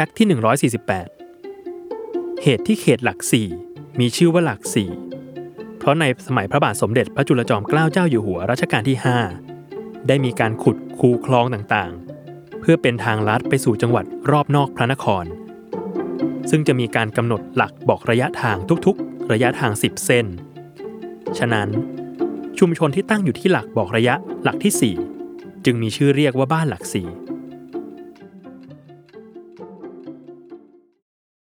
ฟกต์ที่ 148 เหตุที่เขตหลักสี่มีชื่อว่าหลักสี่เพราะในสมัยพระบาทสมเด็จพระจุลจอมเกล้าเจ้าอยู่หัวรัชกาลที่ 5 ได้มีการขุดคูคลองต่างๆ เพื่อเป็นทางลัดไปสู่จังหวัดรอบนอกพระนคร ซึ่งจะมีการกำหนดหลักบอกระยะทางทุกๆ ระยะทาง 10 เส้น ฉะนั้น ชุมชนที่ตั้งอยู่ที่หลักบอกระยะหลักที่ 4 จึงมีชื่อเรียกว่าบ้านหลักสี่